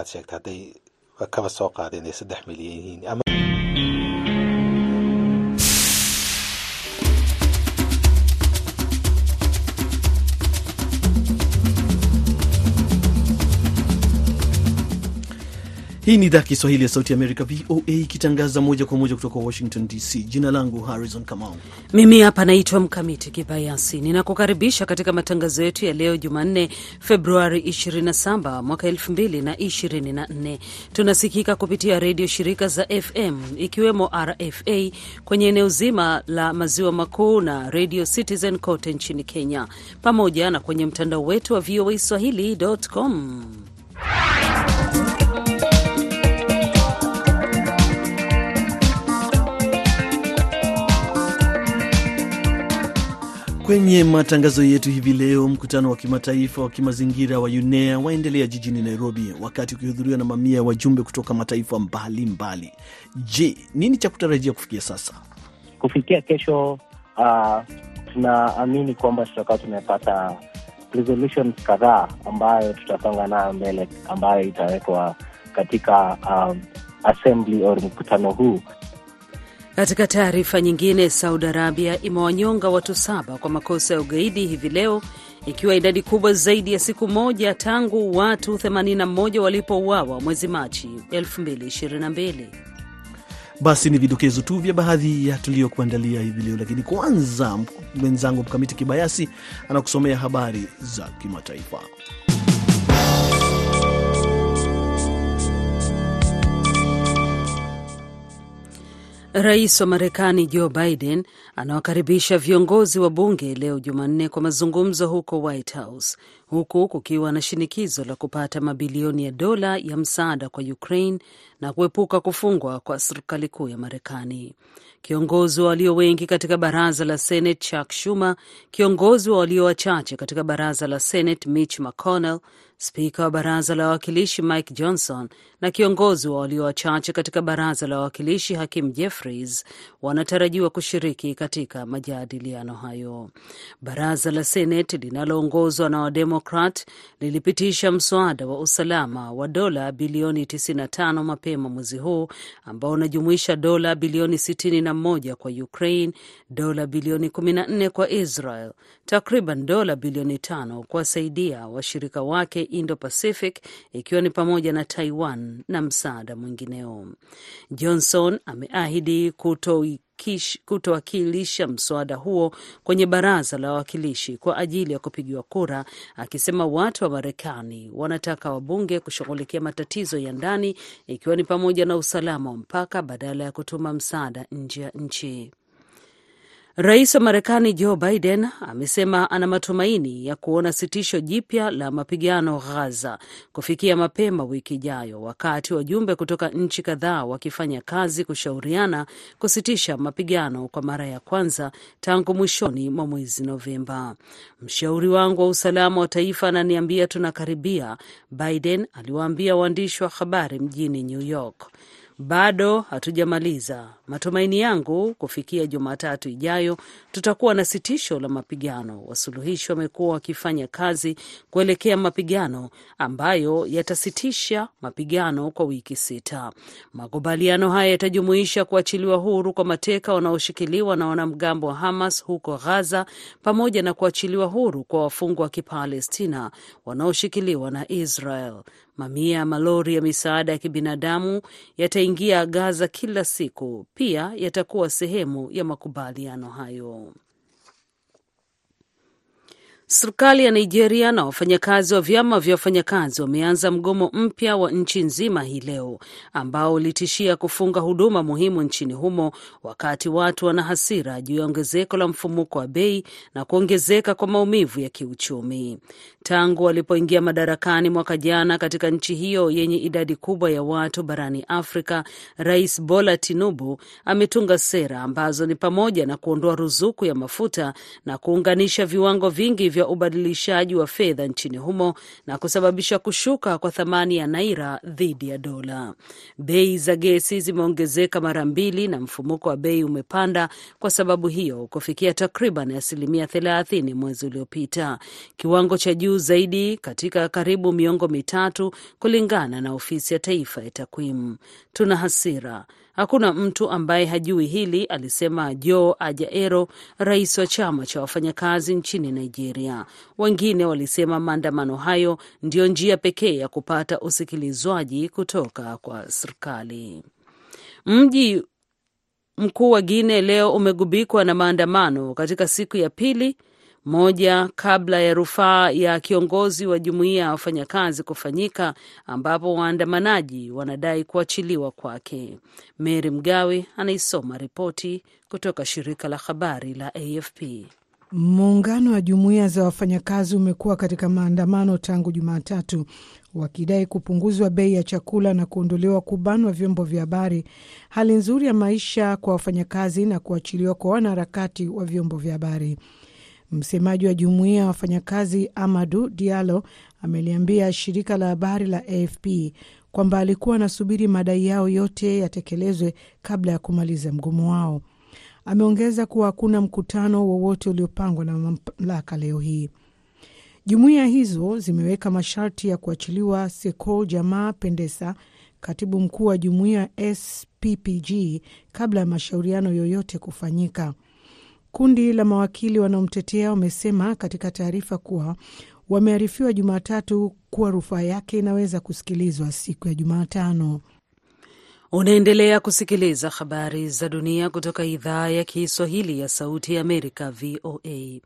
aad sheegta hadday kaba soo qaadeen ay saddex milyan yihiin Hii ni idhaa Kiswahili ya Sauti ya Amerika, VOA, ikitangaza moja kwa moja kutoka Washington DC. Jina langu Harrison Kamau. Mimi hapa naitwa Mkamiti Kibayasi, ninakukaribisha katika matangazo yetu ya leo Jumanne, Februari 27 mwaka 2024. Tunasikika kupitia redio shirika za FM ikiwemo RFA kwenye eneo zima la maziwa makuu na Radio Citizen kote nchini Kenya, pamoja na kwenye mtandao wetu wa VOA swahili.com. Kwenye matangazo yetu hivi leo, mkutano wa kimataifa wa kimazingira wa UNEA waendelea jijini Nairobi, wakati ukihudhuriwa na mamia ya wajumbe kutoka mataifa mbalimbali. Je, nini cha kutarajia kufikia sasa? Kufikia kesho, uh, tunaamini kwamba tutakuwa tumepata resolutions kadhaa ambayo tutasonga nayo mbele, ambayo itawekwa katika um, assembly or mkutano huu. Katika taarifa nyingine, Saudi Arabia imewanyonga watu saba kwa makosa ya ugaidi hivi leo, ikiwa idadi kubwa zaidi ya siku moja tangu watu 81 walipouawa mwezi Machi 2022. Basi ni vidokezo tu vya baadhi ya tuliyokuandalia hivi leo, lakini kwanza mwenzangu Mkamiti Kibayasi anakusomea habari za kimataifa. Rais wa Marekani Joe Biden anawakaribisha viongozi wa bunge leo Jumanne kwa mazungumzo huko White House, huku kukiwa na shinikizo la kupata mabilioni ya dola ya msaada kwa Ukraine na kuepuka kufungwa kwa serikali kuu ya Marekani. Kiongozi wa walio wengi katika baraza la Senate Chuck Schumer, kiongozi wa walio wachache katika baraza la Senate Mitch McConnell, spika wa baraza la wawakilishi Mike Johnson na kiongozi wa walio wachache katika baraza la wawakilishi Hakim Jeffries wanatarajiwa kushiriki katika majadiliano hayo. Baraza la Senate linaloongozwa na Wademokrat lilipitisha mswada wa usalama wa dola bilioni 95 mapema mwezi huu ambao unajumuisha dola bilioni 61 kwa Ukraine, dola bilioni 14 kwa Israel, takriban dola bilioni tano kuwasaidia washirika wake Indo Pacific, ikiwa ni pamoja na Taiwan na msaada mwingineo. Johnson ameahidi kutowakilisha mswada huo kwenye baraza la wawakilishi kwa ajili ya kupigiwa kura, akisema watu wa Marekani wanataka wabunge kushughulikia matatizo ya ndani, ikiwa ni pamoja na usalama wa mpaka badala ya kutuma msaada nje ya nchi. Rais wa Marekani Joe Biden amesema ana matumaini ya kuona sitisho jipya la mapigano Ghaza kufikia mapema wiki ijayo, wakati wajumbe kutoka nchi kadhaa wakifanya kazi kushauriana kusitisha mapigano kwa mara ya kwanza tangu mwishoni mwa mwezi Novemba. Mshauri wangu wa usalama wa taifa ananiambia tunakaribia, Biden aliwaambia waandishi wa habari mjini New York. Bado hatujamaliza. Matumaini yangu kufikia Jumatatu ijayo tutakuwa na sitisho la mapigano. Wasuluhishi wamekuwa wakifanya kazi kuelekea mapigano ambayo yatasitisha mapigano kwa wiki sita. Makubaliano haya yatajumuisha kuachiliwa huru kwa mateka wanaoshikiliwa na wanamgambo wa Hamas huko Gaza, pamoja na kuachiliwa huru kwa wafungwa wa Kipalestina wanaoshikiliwa na Israel. Mamia ya malori ya misaada ya kibinadamu yataingia Gaza kila siku, pia yatakuwa sehemu ya makubaliano hayo. Serikali ya Nigeria na wafanyakazi wa vyama vya wafanyakazi wameanza mgomo mpya wa nchi nzima hii leo ambao ulitishia kufunga huduma muhimu nchini humo, wakati watu wana hasira juu ya ongezeko la mfumuko wa bei na kuongezeka kwa maumivu ya kiuchumi. Tangu walipoingia madarakani mwaka jana katika nchi hiyo yenye idadi kubwa ya watu barani Afrika, Rais Bola Tinubu ametunga sera ambazo ni pamoja na kuondoa ruzuku ya mafuta na kuunganisha viwango vingi vya vya ubadilishaji wa fedha nchini humo na kusababisha kushuka kwa thamani ya naira dhidi ya dola. Bei za gesi zimeongezeka mara mbili na mfumuko wa bei umepanda kwa sababu hiyo kufikia takriban asilimia thelathini mwezi uliopita, kiwango cha juu zaidi katika karibu miongo mitatu, kulingana na ofisi ya taifa ya takwimu. Tuna hasira Hakuna mtu ambaye hajui hili, alisema Joe Ajaero, rais wa chama cha wafanyakazi nchini Nigeria. Wengine walisema maandamano hayo ndiyo njia pekee ya kupata usikilizwaji kutoka kwa serikali. Mji mkuu wa Guinea leo umegubikwa na maandamano katika siku ya pili moja kabla ya rufaa ya kiongozi wa jumuiya ya wafanyakazi kufanyika, ambapo waandamanaji wanadai kuachiliwa kwake. Mary Mgawe anaisoma ripoti kutoka shirika la habari la AFP. Muungano wa jumuiya za wafanyakazi umekuwa katika maandamano tangu Jumatatu wakidai kupunguzwa bei ya chakula na kuondolewa kubanwa vyombo vya habari, hali nzuri ya maisha kwa wafanyakazi na kuachiliwa kwa wanaharakati wa vyombo vya habari. Msemaji wa jumuiya ya wafanyakazi Amadu Diallo ameliambia shirika la habari la AFP kwamba alikuwa anasubiri madai yao yote yatekelezwe kabla ya kumaliza mgomo wao. Ameongeza kuwa hakuna mkutano wowote uliopangwa na mamlaka leo hii. Jumuiya hizo zimeweka masharti ya kuachiliwa Seko Jamaa Pendesa, katibu mkuu wa jumuiya SPPG, kabla ya mashauriano yoyote kufanyika. Kundi la mawakili wanaomtetea wamesema katika taarifa kuwa wamearifiwa Jumatatu kuwa rufaa yake inaweza kusikilizwa siku ya Jumatano. Unaendelea kusikiliza habari za dunia kutoka idhaa ya Kiswahili ya Sauti ya Amerika, VOA.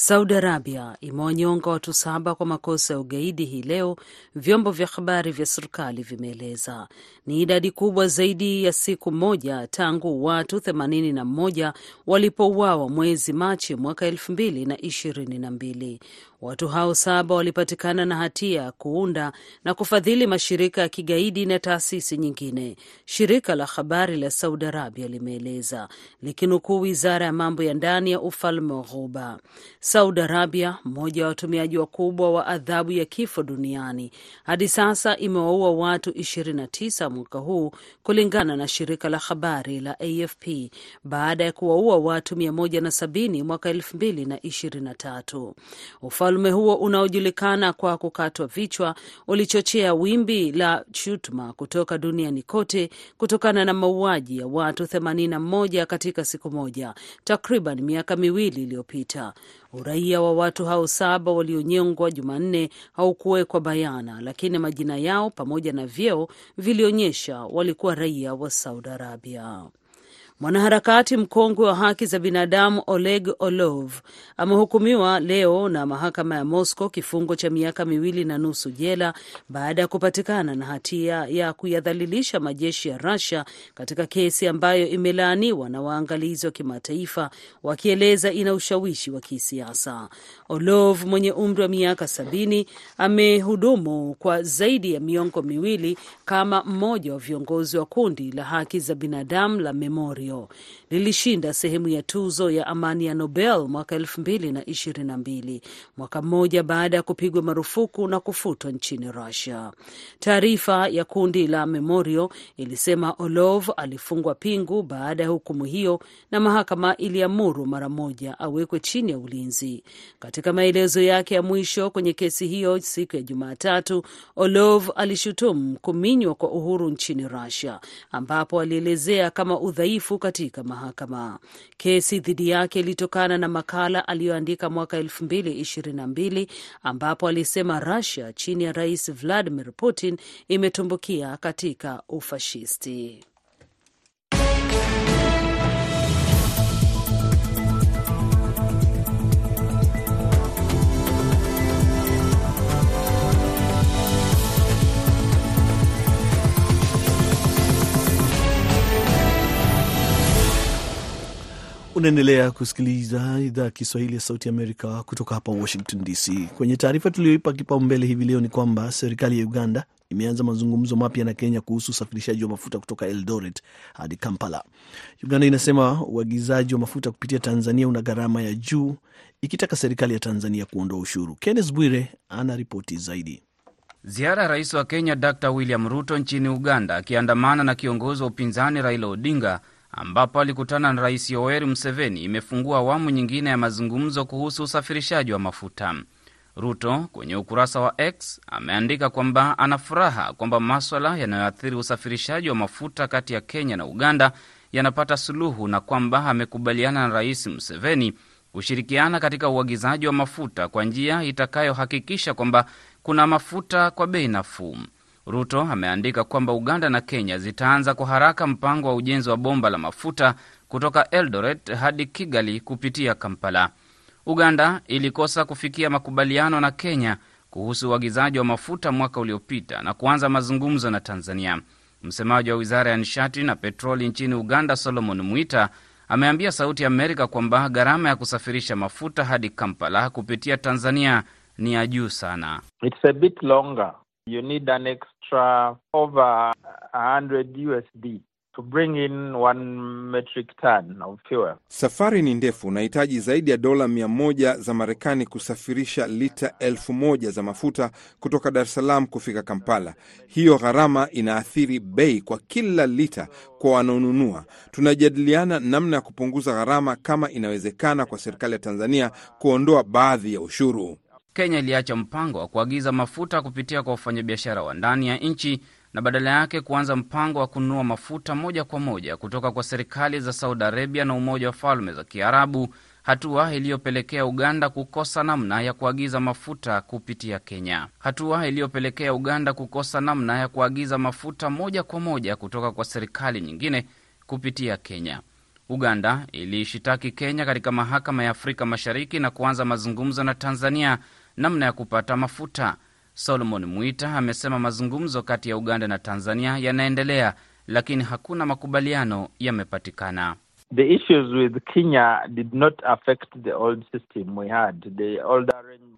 Saudi Arabia imewanyonga watu saba kwa makosa ya ugaidi hii leo, vyombo vya habari vya serikali vimeeleza. Ni idadi kubwa zaidi ya siku moja tangu watu 81 walipouawa mwezi Machi mwaka 2022. Watu hao saba walipatikana na hatia ya kuunda na kufadhili mashirika ya kigaidi na taasisi nyingine, shirika la habari la Saudi Arabia limeeleza likinukuu wizara ya mambo ya ndani ya ufalme wa Ghuba. Saudi Arabia, mmoja wa watumiaji wakubwa wa adhabu ya kifo duniani, hadi sasa imewaua watu 29 mwaka huu, kulingana na shirika la habari la AFP baada ya kuwaua watu 170 mwaka 2023. Ufalme huo unaojulikana kwa kukatwa vichwa ulichochea wimbi la shutuma kutoka duniani kote kutokana na mauaji ya watu 81 katika siku moja takriban miaka miwili iliyopita. Uraia wa watu hao saba walionyongwa Jumanne haukuwekwa bayana, lakini majina yao pamoja na vyeo vilionyesha walikuwa raia wa Saudi Arabia. Mwanaharakati mkongwe wa haki za binadamu Oleg Orlov amehukumiwa leo na mahakama ya Moscow kifungo cha miaka miwili na nusu jela baada ya kupatikana na hatia ya kuyadhalilisha majeshi ya Russia katika kesi ambayo imelaaniwa na waangalizi wa kimataifa wakieleza ina ushawishi wa kisiasa. Orlov mwenye umri wa miaka sabini amehudumu kwa zaidi ya miongo miwili kama mmoja wa viongozi wa kundi la haki za binadamu la Memorial lilishinda sehemu ya tuzo ya amani ya Nobel mwaka elfu mbili na ishirini na mbili, mwaka mmoja baada ya kupigwa marufuku na kufutwa nchini Russia. Taarifa ya kundi la Memorial ilisema Olov alifungwa pingu baada ya hukumu hiyo, na mahakama iliamuru mara moja awekwe chini ya ulinzi. Katika maelezo yake ya mwisho kwenye kesi hiyo siku ya Jumatatu, Olov alishutumu kuminywa kwa uhuru nchini Russia, ambapo alielezea kama udhaifu katika mahakama. Kesi dhidi yake ilitokana na makala aliyoandika mwaka elfu mbili ishirini na mbili ambapo alisema Russia chini ya Rais Vladimir Putin imetumbukia katika ufashisti. Unaendelea kusikiliza idhaa ya Kiswahili ya Sauti Amerika kutoka hapa Washington DC. Kwenye taarifa tuliyoipa kipaumbele hivi leo ni kwamba serikali ya Uganda imeanza mazungumzo mapya na Kenya kuhusu usafirishaji wa mafuta kutoka Eldoret hadi Kampala. Uganda inasema uagizaji wa mafuta kupitia Tanzania una gharama ya juu, ikitaka serikali ya Tanzania kuondoa ushuru. Kenneth Bwire ana ripoti zaidi. Ziara ya rais wa Kenya Dr William Ruto nchini Uganda akiandamana na kiongozi wa upinzani Raila Odinga ambapo alikutana na rais Yoweri Museveni imefungua awamu nyingine ya mazungumzo kuhusu usafirishaji wa mafuta. Ruto kwenye ukurasa wa X ameandika kwamba ana furaha kwamba maswala yanayoathiri usafirishaji wa mafuta kati ya Kenya na Uganda yanapata suluhu na kwamba amekubaliana na rais Museveni kushirikiana katika uagizaji wa mafuta kwa njia itakayohakikisha kwamba kuna mafuta kwa bei nafuu. Ruto ameandika kwamba Uganda na Kenya zitaanza kwa haraka mpango wa ujenzi wa bomba la mafuta kutoka Eldoret hadi Kigali kupitia Kampala. Uganda ilikosa kufikia makubaliano na Kenya kuhusu uagizaji wa mafuta mwaka uliopita na kuanza mazungumzo na Tanzania. Msemaji wa wizara ya nishati na petroli nchini Uganda, Solomon Mwita, ameambia Sauti ya Amerika kwamba gharama ya kusafirisha mafuta hadi Kampala kupitia Tanzania ni ya juu sana. It's a bit longer. You need an extra over 100 USD to bring in one metric ton of fuel. Safari ni ndefu, unahitaji zaidi ya dola mia moja za Marekani kusafirisha lita elfu moja za mafuta kutoka Dar es Salaam kufika Kampala. Hiyo gharama inaathiri bei kwa kila lita kwa wanaonunua. Tunajadiliana namna ya kupunguza gharama, kama inawezekana kwa serikali ya Tanzania kuondoa baadhi ya ushuru. Kenya iliacha mpango wa kuagiza mafuta kupitia kwa wafanyabiashara wa ndani ya nchi na badala yake kuanza mpango wa kununua mafuta moja kwa moja kutoka kwa serikali za Saudi Arabia na Umoja wa Falme za Kiarabu, hatua iliyopelekea Uganda kukosa namna ya kuagiza mafuta kupitia Kenya, hatua iliyopelekea Uganda kukosa namna ya kuagiza mafuta moja kwa moja kutoka kwa serikali nyingine kupitia Kenya. Uganda iliishitaki Kenya katika mahakama ya Afrika Mashariki na kuanza mazungumzo na Tanzania namna ya kupata mafuta. Solomon Mwita amesema mazungumzo kati ya Uganda na Tanzania yanaendelea, lakini hakuna makubaliano yamepatikana. The issues with Kenya did not affect the old system we had. The old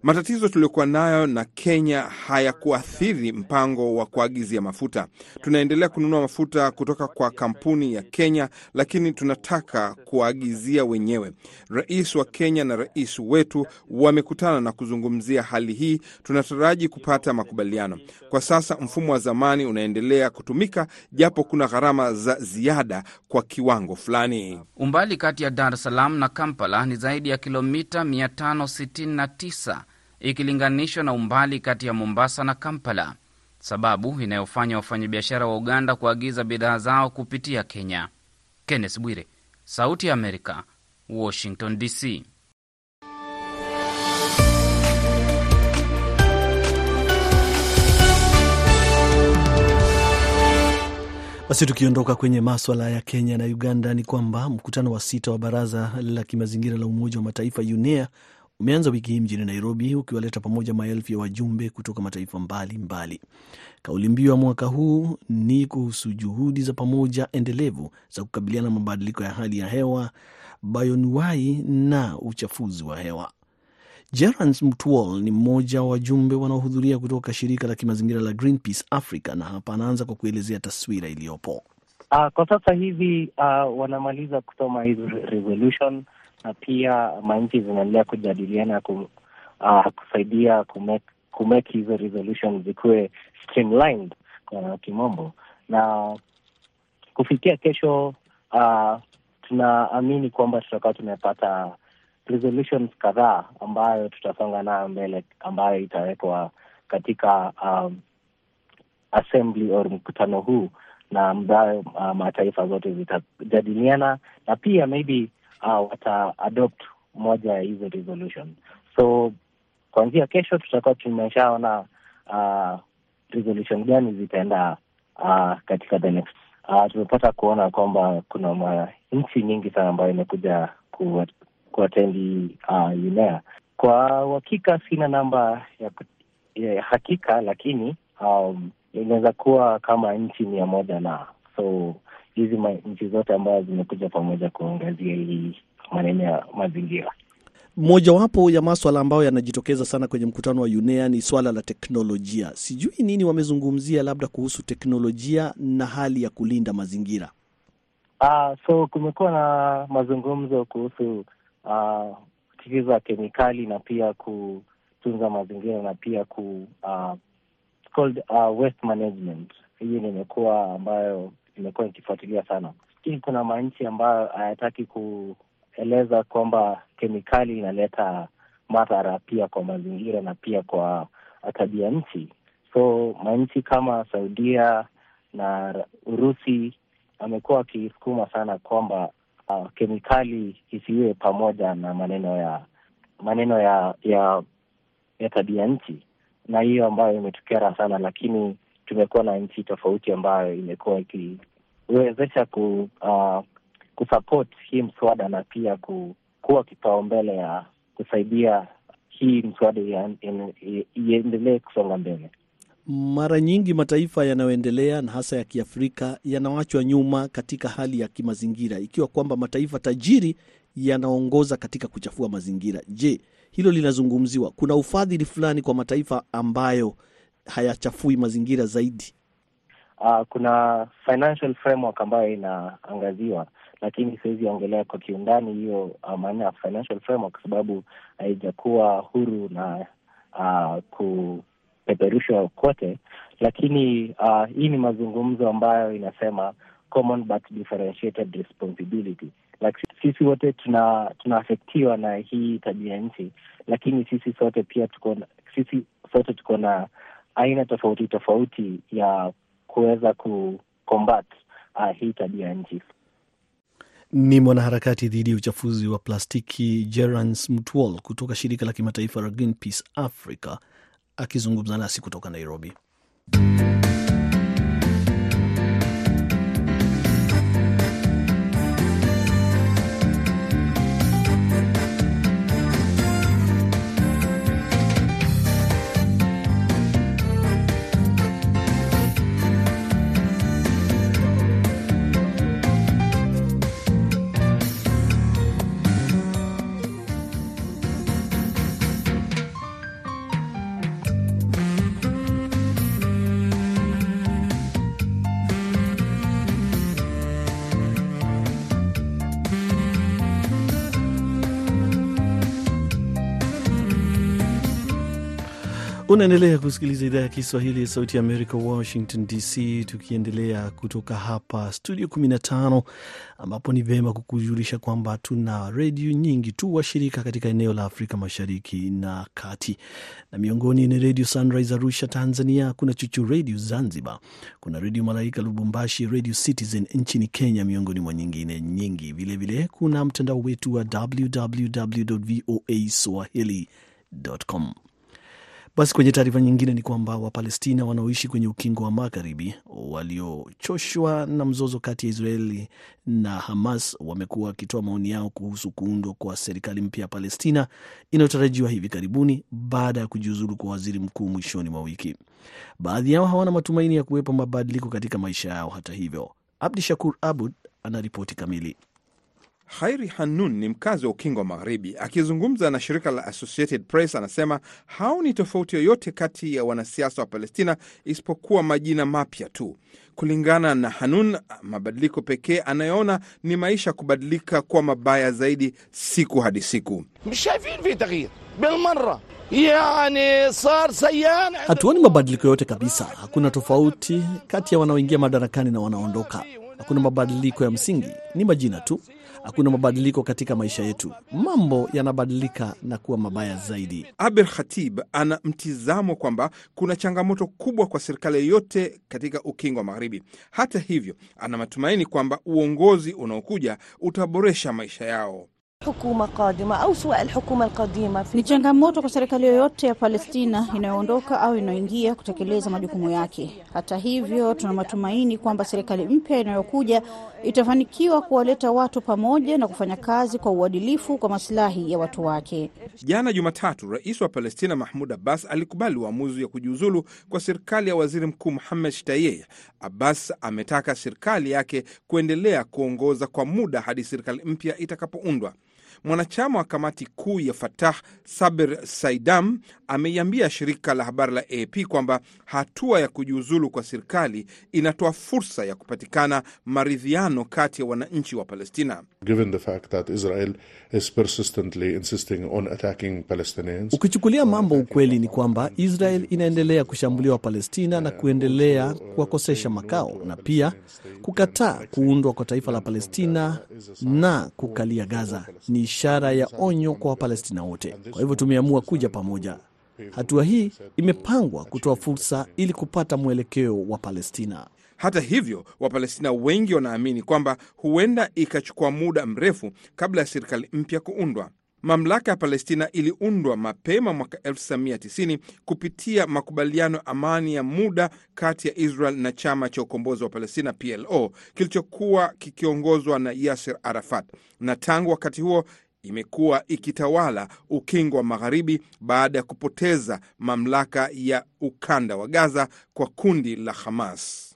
Matatizo tuliokuwa nayo na Kenya hayakuathiri mpango wa kuagizia mafuta. Tunaendelea kununua mafuta kutoka kwa kampuni ya Kenya, lakini tunataka kuagizia wenyewe. Rais wa Kenya na rais wetu wamekutana na kuzungumzia hali hii. Tunataraji kupata makubaliano. Kwa sasa mfumo wa zamani unaendelea kutumika, japo kuna gharama za ziada kwa kiwango fulani. Umbali kati ya Dar es Salaam na Kampala ni zaidi ya kilomita 569 ikilinganishwa na umbali kati ya Mombasa na Kampala, sababu inayofanya wafanyabiashara wa Uganda kuagiza bidhaa zao kupitia Kenya. Kenneth Bwire, Sauti ya Amerika, Washington DC. Basi tukiondoka kwenye maswala ya Kenya na Uganda, ni kwamba mkutano wa sita wa baraza la kimazingira la Umoja wa Mataifa UNEA umeanza wiki hii mjini Nairobi, ukiwaleta pamoja maelfu ya wajumbe kutoka mataifa mbalimbali. Kauli mbiu ya mwaka huu ni kuhusu juhudi za pamoja endelevu za kukabiliana na mabadiliko ya hali ya hewa, bayonuwai na uchafuzi wa hewa. Gerans Mtwal ni mmoja wa wajumbe wanaohudhuria kutoka shirika la kimazingira la Greenpeace Africa, na hapa anaanza kwa kuelezea taswira iliyopo. Uh, kwa sasa hivi uh, wanamaliza kusoma hizi resolution na pia manchi zinaendelea kujadiliana ku, uh, kusaidia kumake, kumake hizo resolution zikuwe streamlined kwa kimombo, na kufikia kesho uh, tunaamini kwamba tutakuwa tumepata resolutions kadhaa ambayo tutasonga nayo mbele ambayo itawekwa katika um, assembly or mkutano huu na ambayo uh, mataifa zote zitajadiliana na pia maybe uh, wata adopt moja ya hizo resolution. So kuanzia kesho tutakuwa tumeshaona uh, resolution gani zitaenda uh, katika the next uh, tumepata kuona kwamba kuna nchi nyingi sana ambayo imekuja ku kuatendi uh, UNEA. Kwa uhakika sina namba ya, ya hakika, lakini um, inaweza kuwa kama nchi mia moja na so hizi nchi zote ambazo zimekuja pamoja kuangazia hii maneno ya mazingira. Mojawapo ya maswala ambayo yanajitokeza sana kwenye mkutano wa UNEA ni swala la teknolojia. Sijui nini wamezungumzia labda kuhusu teknolojia na hali ya kulinda mazingira. Uh, so kumekuwa na mazungumzo kuhusu uh, kemikali na pia kutunza mazingira na pia ku uh, called uh, waste management. Hii nimekuwa ambayo imekuwa ikifuatilia sana, lakini kuna manchi ambayo hayataki kueleza kwamba kemikali inaleta madhara pia kwa mazingira na pia kwa tabia nchi. So manchi kama Saudia na Urusi amekuwa akisukuma sana kwamba uh, kemikali isiwe pamoja na maneno ya maneno ya ya ya tabia nchi, na hiyo ambayo imetukera sana, lakini tumekuwa na nchi tofauti ambayo imekuwa ikiwezesha ku uh, kusupport hii mswada na pia ku, kuwa kipaumbele ya kusaidia hii mswada iendelee kusonga mbele. Mara nyingi mataifa yanayoendelea na hasa ya Kiafrika yanawachwa nyuma katika hali ya kimazingira, ikiwa kwamba mataifa tajiri yanaongoza katika kuchafua mazingira. Je, hilo linazungumziwa? Kuna ufadhili fulani kwa mataifa ambayo hayachafui mazingira zaidi? Uh, kuna financial framework ambayo inaangaziwa, lakini siwezi ongelea kwa kiundani hiyo uh, maana ya financial framework kwa sababu haijakuwa huru na uh, ku peperushwa kote, lakini uh, hii ni mazungumzo ambayo inasema common but differentiated responsibility. Like, sisi wote tuna tunaafektiwa na hii tabia nchi, lakini sisi sote pia tuko sisi sote tuko na aina tofauti tofauti ya kuweza kucombat uh, hii tabia nchi. Ni mwanaharakati dhidi ya uchafuzi wa plastiki Gerans Mtwol kutoka shirika la kimataifa la Greenpeace Africa akizungumza nasi kutoka Nairobi. Unaendelea kusikiliza idhaa ya Kiswahili ya Sauti ya Amerika, Washington DC, tukiendelea kutoka hapa studio 15 ambapo ni vyema kukujulisha kwamba tuna redio nyingi tu washirika katika eneo la Afrika Mashariki na Kati, na miongoni ni Redio Sunrise Arusha Tanzania, kuna Chuchu Redio Zanzibar, kuna Redio Malaika Lubumbashi, Redio Citizen nchini Kenya, miongoni mwa nyingine nyingi. Vilevile vile, kuna mtandao wetu wa www voa swahili.com. Basi kwenye taarifa nyingine ni kwamba Wapalestina wanaoishi kwenye ukingo wa magharibi waliochoshwa na mzozo kati ya Israeli na Hamas wamekuwa wakitoa maoni yao kuhusu kuundwa kwa serikali mpya ya Palestina inayotarajiwa hivi karibuni baada ya kujiuzulu kwa waziri mkuu mwishoni mwa wiki. Baadhi yao hawana matumaini ya kuwepo mabadiliko katika maisha yao. Hata hivyo, Abdi Shakur Abud anaripoti kamili. Khairi Hanun ni mkazi wa ukingo wa Magharibi. Akizungumza na shirika la Associated Press, anasema haoni tofauti yoyote kati ya wanasiasa wa Palestina isipokuwa majina mapya tu. Kulingana na Hanun, mabadiliko pekee anayoona ni maisha kubadilika kuwa mabaya zaidi siku hadi siku. Hatuoni mabadiliko yote kabisa. Hakuna tofauti kati ya wanaoingia madarakani na wanaondoka. Hakuna mabadiliko ya msingi, ni majina tu. Hakuna mabadiliko katika maisha yetu. Mambo yanabadilika na kuwa mabaya zaidi. Abel Khatib ana mtizamo kwamba kuna changamoto kubwa kwa serikali yoyote katika ukingo wa Magharibi. Hata hivyo, ana matumaini kwamba uongozi unaokuja utaboresha maisha yao. Ni changamoto kwa serikali yoyote ya Palestina inayoondoka au inayoingia kutekeleza majukumu yake. Hata hivyo, tuna matumaini kwamba serikali mpya inayokuja itafanikiwa kuwaleta watu pamoja na kufanya kazi kwa uadilifu kwa masilahi ya watu wake. Jana Jumatatu, rais wa Palestina Mahmud Abbas alikubali uamuzi wa kujiuzulu kwa serikali ya waziri mkuu Muhammad Shtayyeh. Abbas ametaka serikali yake kuendelea kuongoza kwa muda hadi serikali mpya itakapoundwa. Mwanachama wa kamati kuu ya Fatah Sabir Saidam ameiambia shirika la habari la AP kwamba hatua ya kujiuzulu kwa serikali inatoa fursa ya kupatikana maridhiano kati ya wananchi wa Palestina. Given the fact that Israel is persistently insisting on attacking Palestinians, Ukichukulia mambo ukweli ni kwamba Israel inaendelea kushambulia Wapalestina na kuendelea kuwakosesha makao na pia kukataa kuundwa kwa taifa la Palestina na kukalia Gaza ni ishara ya onyo kwa Wapalestina wote. Kwa hivyo tumeamua kuja pamoja. Hatua hii imepangwa kutoa fursa ili kupata mwelekeo wa Palestina. Hata hivyo, Wapalestina wengi wanaamini kwamba huenda ikachukua muda mrefu kabla ya serikali mpya kuundwa. Mamlaka ya Palestina iliundwa mapema mwaka 1990 kupitia makubaliano ya amani ya muda kati ya Israel na chama cha ukombozi wa Palestina PLO kilichokuwa kikiongozwa na Yasser Arafat, na tangu wakati huo imekuwa ikitawala ukingo wa magharibi baada ya kupoteza mamlaka ya ukanda wa Gaza kwa kundi la Hamas.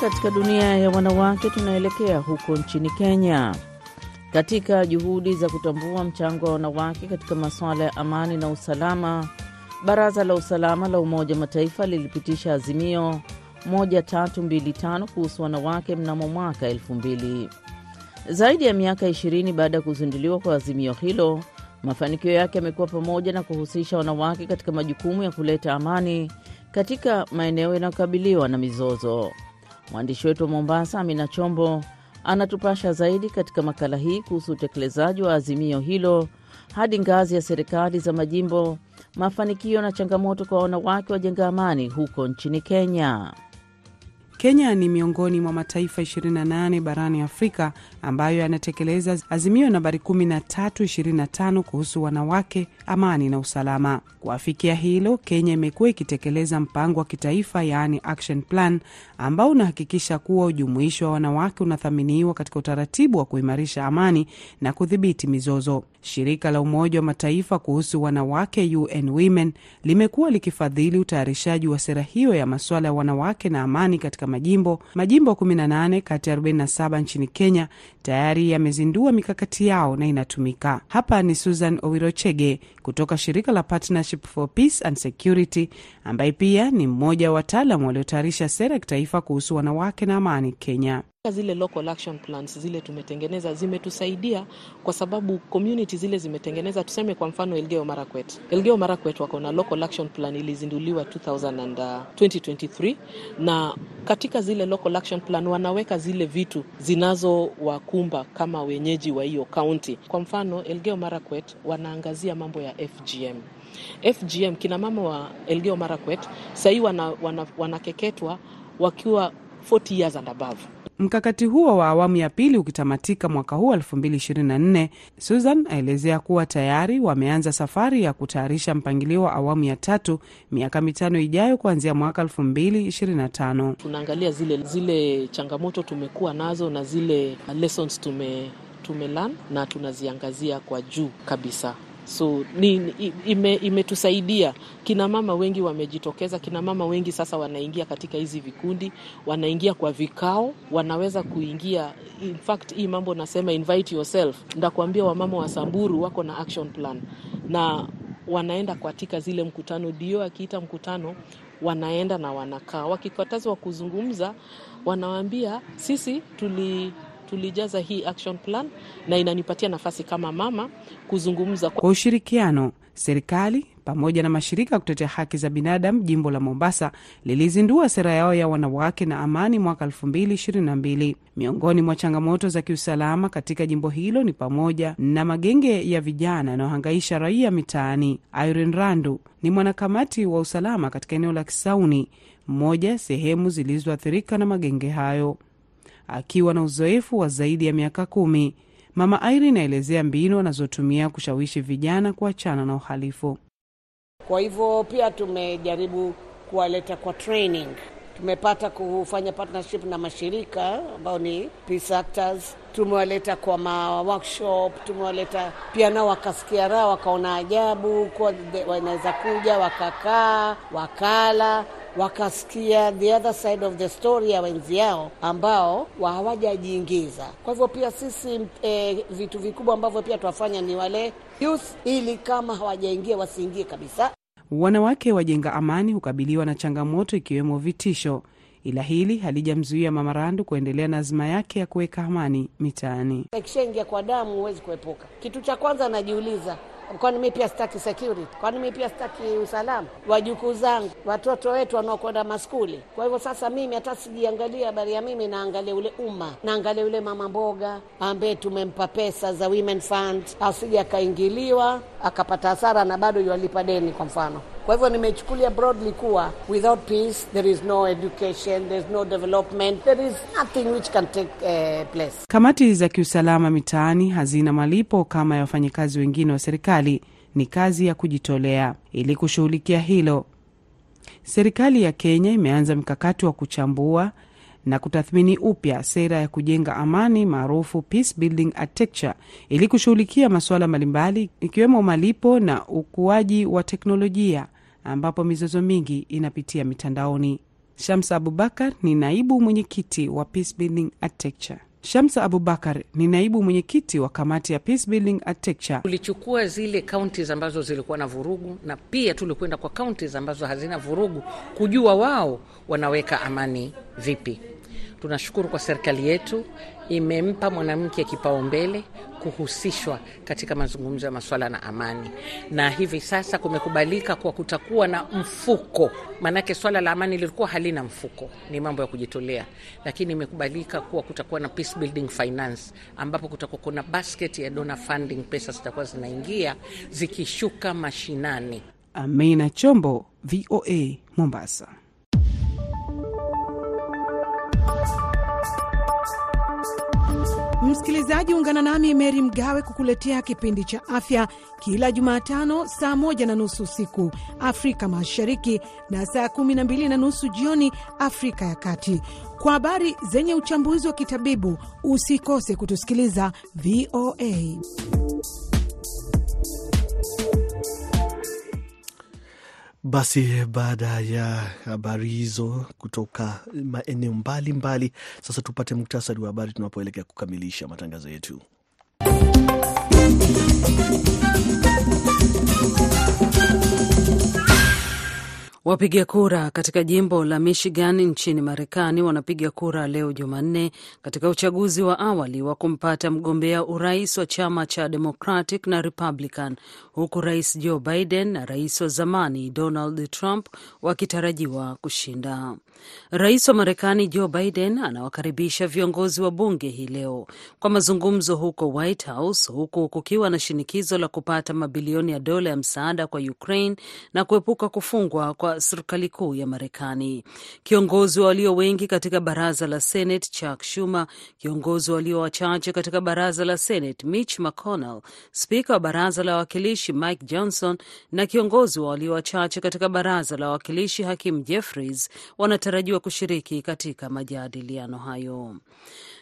Katika dunia ya wanawake tunaelekea huko nchini Kenya. Katika juhudi za kutambua mchango wa wanawake katika masuala ya amani na usalama, Baraza la Usalama la Umoja wa Mataifa lilipitisha azimio 1325 kuhusu wanawake mnamo mwaka 2000. Zaidi ya miaka 20 baada ya kuzinduliwa kwa azimio hilo, mafanikio yake yamekuwa pamoja na kuhusisha wanawake katika majukumu ya kuleta amani katika maeneo yanayokabiliwa na mizozo. Mwandishi wetu wa Mombasa, Amina Chombo, anatupasha zaidi katika makala hii kuhusu utekelezaji wa azimio hilo hadi ngazi ya serikali za majimbo, mafanikio na changamoto kwa wanawake wajenga amani huko nchini Kenya. Kenya ni miongoni mwa mataifa 28 barani Afrika ambayo yanatekeleza azimio nambari 1325 kuhusu wanawake, amani na usalama. Kuafikia hilo, Kenya imekuwa ikitekeleza mpango wa kitaifa yaani action plan, ambao unahakikisha kuwa ujumuishi wa wanawake unathaminiwa katika utaratibu wa kuimarisha amani na kudhibiti mizozo. Shirika la Umoja wa Mataifa kuhusu wanawake UN Women limekuwa likifadhili utayarishaji wa sera hiyo ya masuala ya wanawake na amani katika majimbo. Majimbo 18 kati ya 47 nchini Kenya tayari yamezindua mikakati yao na inatumika. Hapa ni Susan Owirochege kutoka shirika la Partnership for Peace and Security, ambaye pia ni mmoja wa wataalam waliotayarisha sera ya kitaifa kuhusu wanawake na amani Kenya. Zile local action plans zile tumetengeneza zimetusaidia kwa sababu community zile zimetengeneza, tuseme kwa mfano Elgeyo Marakwet. Elgeyo Marakwet wako na local action plan ilizinduliwa 2000 uh, 2023 na katika zile local action plan wanaweka zile vitu zinazowakumba kama wenyeji wa hiyo county. Kwa mfano Elgeyo Marakwet wanaangazia mambo ya FGM. FGM kina mama wa Elgeyo Marakwet sahii wanakeketwa wana, wana wakiwa 40 years and above. Mkakati huo wa awamu ya pili ukitamatika mwaka huu 2024, Susan aelezea kuwa tayari wameanza safari ya kutayarisha mpangilio wa awamu ya tatu miaka mitano ijayo kuanzia mwaka 2025. Tunaangalia zile, zile changamoto tumekuwa nazo na zile lessons tume, tumelan na tunaziangazia kwa juu kabisa. So ni ime, imetusaidia. kinamama wengi wamejitokeza. Kinamama wengi sasa wanaingia katika hizi vikundi, wanaingia kwa vikao, wanaweza kuingia. In fact hii mambo nasema invite yourself, ndakuambia wamama wa Samburu wako na action plan na wanaenda katika zile mkutano, dio akiita mkutano wanaenda na wanakaa, wakikatazwa kuzungumza, wanawaambia sisi tuli tulijaza hii action plan na inanipatia nafasi kama mama kuzungumza kwa ushirikiano. Serikali pamoja na mashirika ya kutetea haki za binadamu jimbo la Mombasa lilizindua sera yao ya wanawake na amani mwaka 2022. Miongoni mwa changamoto za kiusalama katika jimbo hilo ni pamoja na magenge ya vijana yanayohangaisha raia mitaani. Irene Randu ni mwanakamati wa usalama katika eneo la Kisauni, mmoja sehemu zilizoathirika na magenge hayo. Akiwa na uzoefu wa zaidi ya miaka kumi, Mama Irene aelezea mbinu anazotumia kushawishi vijana kuachana na uhalifu. Kwa hivyo pia tumejaribu kuwaleta kwa training tumepata kufanya partnership na mashirika ambao ni peace actors. Tumewaleta kwa ma workshop, tumewaleta pia nao wakasikia raha, wakaona ajabu kuwa wanaweza kuja wakakaa wakala wakasikia the other side of the story ya wenzi yao ambao hawajajiingiza. Kwa hivyo pia sisi e, vitu vikubwa ambavyo pia twafanya ni wale youth, ili kama hawajaingia wasiingie kabisa. Wanawake wajenga amani hukabiliwa na changamoto ikiwemo vitisho, ila hili halijamzuia Mama Randu kuendelea na azima yake ya kuweka amani mitaani. Ikishaingia kwa damu huwezi kuepuka. Kitu cha kwanza najiuliza kwani mi pia sitaki security? Kwani mi pia sitaki usalama? Wajukuu zangu, watoto wetu wanaokwenda maskuli. Kwa hivyo sasa mimi hata sijiangalia habari ya mimi, naangalia ule umma, naangalia ule mama mboga ambaye tumempa pesa za women fund, asije akaingiliwa akapata hasara na bado yualipa deni, kwa mfano. Kwa hivyo nimechukulia broadly kuwa without peace there is no education, there is no development, there is nothing which can take uh, place. Kamati za kiusalama mitaani hazina malipo kama ya wafanyakazi wengine wa serikali, ni kazi ya kujitolea. Ili kushughulikia hilo, serikali ya Kenya imeanza mkakati wa kuchambua na kutathmini upya sera ya kujenga amani maarufu peace building architecture ili kushughulikia masuala mbalimbali ikiwemo malipo na ukuaji wa teknolojia ambapo mizozo mingi inapitia mitandaoni. Shamsa Abubakar ni naibu mwenyekiti wa peace building architecture. Shamsa Abubakar ni naibu mwenyekiti wa kamati ya peace building architecture. Tulichukua zile kaunti ambazo zilikuwa na vurugu na pia tulikwenda kwa kaunti ambazo hazina vurugu kujua wao wanaweka amani vipi. Tunashukuru kwa serikali yetu imempa mwanamke kipaumbele kuhusishwa katika mazungumzo ya maswala na amani, na hivi sasa kumekubalika kuwa kutakuwa na mfuko. Maanake swala la amani lilikuwa halina mfuko, ni mambo ya kujitolea, lakini imekubalika kuwa kutakuwa na peace building finance, ambapo kutakuwa kuna basket ya donor funding, pesa zitakuwa zinaingia zikishuka mashinani. Amina Chombo, VOA, Mombasa. Msikilizaji, ungana nami Meri Mgawe kukuletea kipindi cha afya kila Jumatano saa moja na nusu usiku Afrika Mashariki na saa kumi na mbili na nusu jioni Afrika ya Kati, kwa habari zenye uchambuzi wa kitabibu. Usikose kutusikiliza VOA. Basi baada ya habari hizo kutoka maeneo mbalimbali, sasa tupate muktasari wa habari tunapoelekea kukamilisha matangazo yetu. Wapiga kura katika jimbo la Michigan nchini Marekani wanapiga kura leo Jumanne katika uchaguzi wa awali wa kumpata mgombea urais wa chama cha Democratic na Republican, huku rais Joe Biden na rais wa zamani Donald Trump wakitarajiwa kushinda. Rais wa Marekani Joe Biden anawakaribisha viongozi wa bunge hii leo kwa mazungumzo huko White House, huku kukiwa na shinikizo la kupata mabilioni ya dola ya msaada kwa Ukraine na kuepuka kufungwa kwa serikali kuu ya Marekani. Kiongozi wa walio wengi katika baraza la Senate Chuck Schumer, kiongozi wa walio wachache katika baraza la Senate Mitch McConnell, spika wa baraza la wawakilishi Mike Johnson na kiongozi wa walio wachache katika baraza la wawakilishi Hakim Jeffries wanatarajiwa kushiriki katika majadiliano hayo.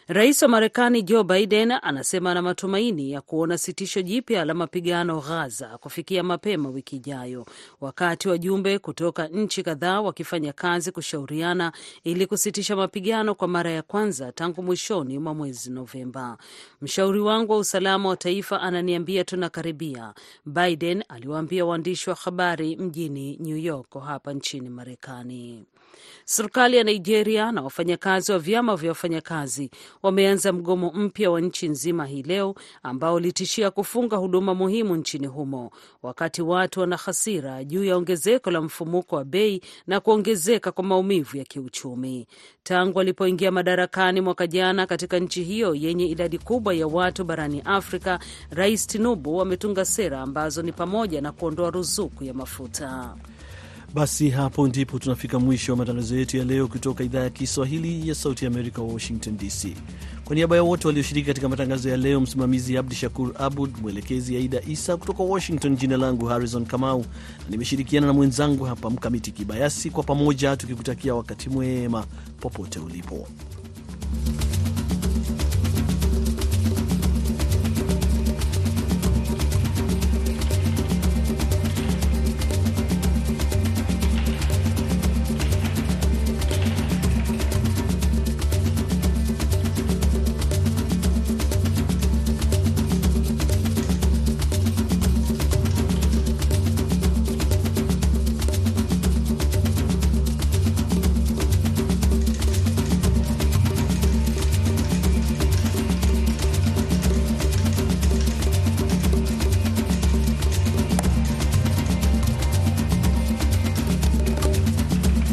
Rais wa Marekani Joe Biden anasema ana matumaini ya kuona sitisho jipya la mapigano Ghaza kufikia mapema wiki ijayo, wakati wajumbe kutoka nchi kadhaa wakifanya kazi kushauriana ili kusitisha mapigano kwa mara ya kwanza tangu mwishoni mwa mwezi Novemba. Mshauri wangu wa usalama wa taifa ananiambia tunakaribia, Biden aliwaambia waandishi wa habari mjini New York hapa nchini Marekani. Serikali ya Nigeria na wafanyakazi wa vyama vya wafanyakazi wameanza mgomo mpya wa nchi nzima hii leo ambao ulitishia kufunga huduma muhimu nchini humo, wakati watu wana hasira juu ya ongezeko la mfumuko wa bei na kuongezeka kwa maumivu ya kiuchumi. Tangu alipoingia madarakani mwaka jana katika nchi hiyo yenye idadi kubwa ya watu barani Afrika, Rais Tinubu ametunga sera ambazo ni pamoja na kuondoa ruzuku ya mafuta. Basi hapo ndipo tunafika mwisho wa matangazo yetu ya leo kutoka idhaa ya Kiswahili ya Sauti ya Amerika, Washington DC. Kwa niaba ya wote walioshiriki katika matangazo ya leo, msimamizi Abdu Shakur Abud, mwelekezi Aida Isa kutoka Washington. Jina langu Harrison Kamau na nimeshirikiana na mwenzangu hapa Mkamiti Kibayasi, kwa pamoja tukikutakia wakati mwema popote ulipo.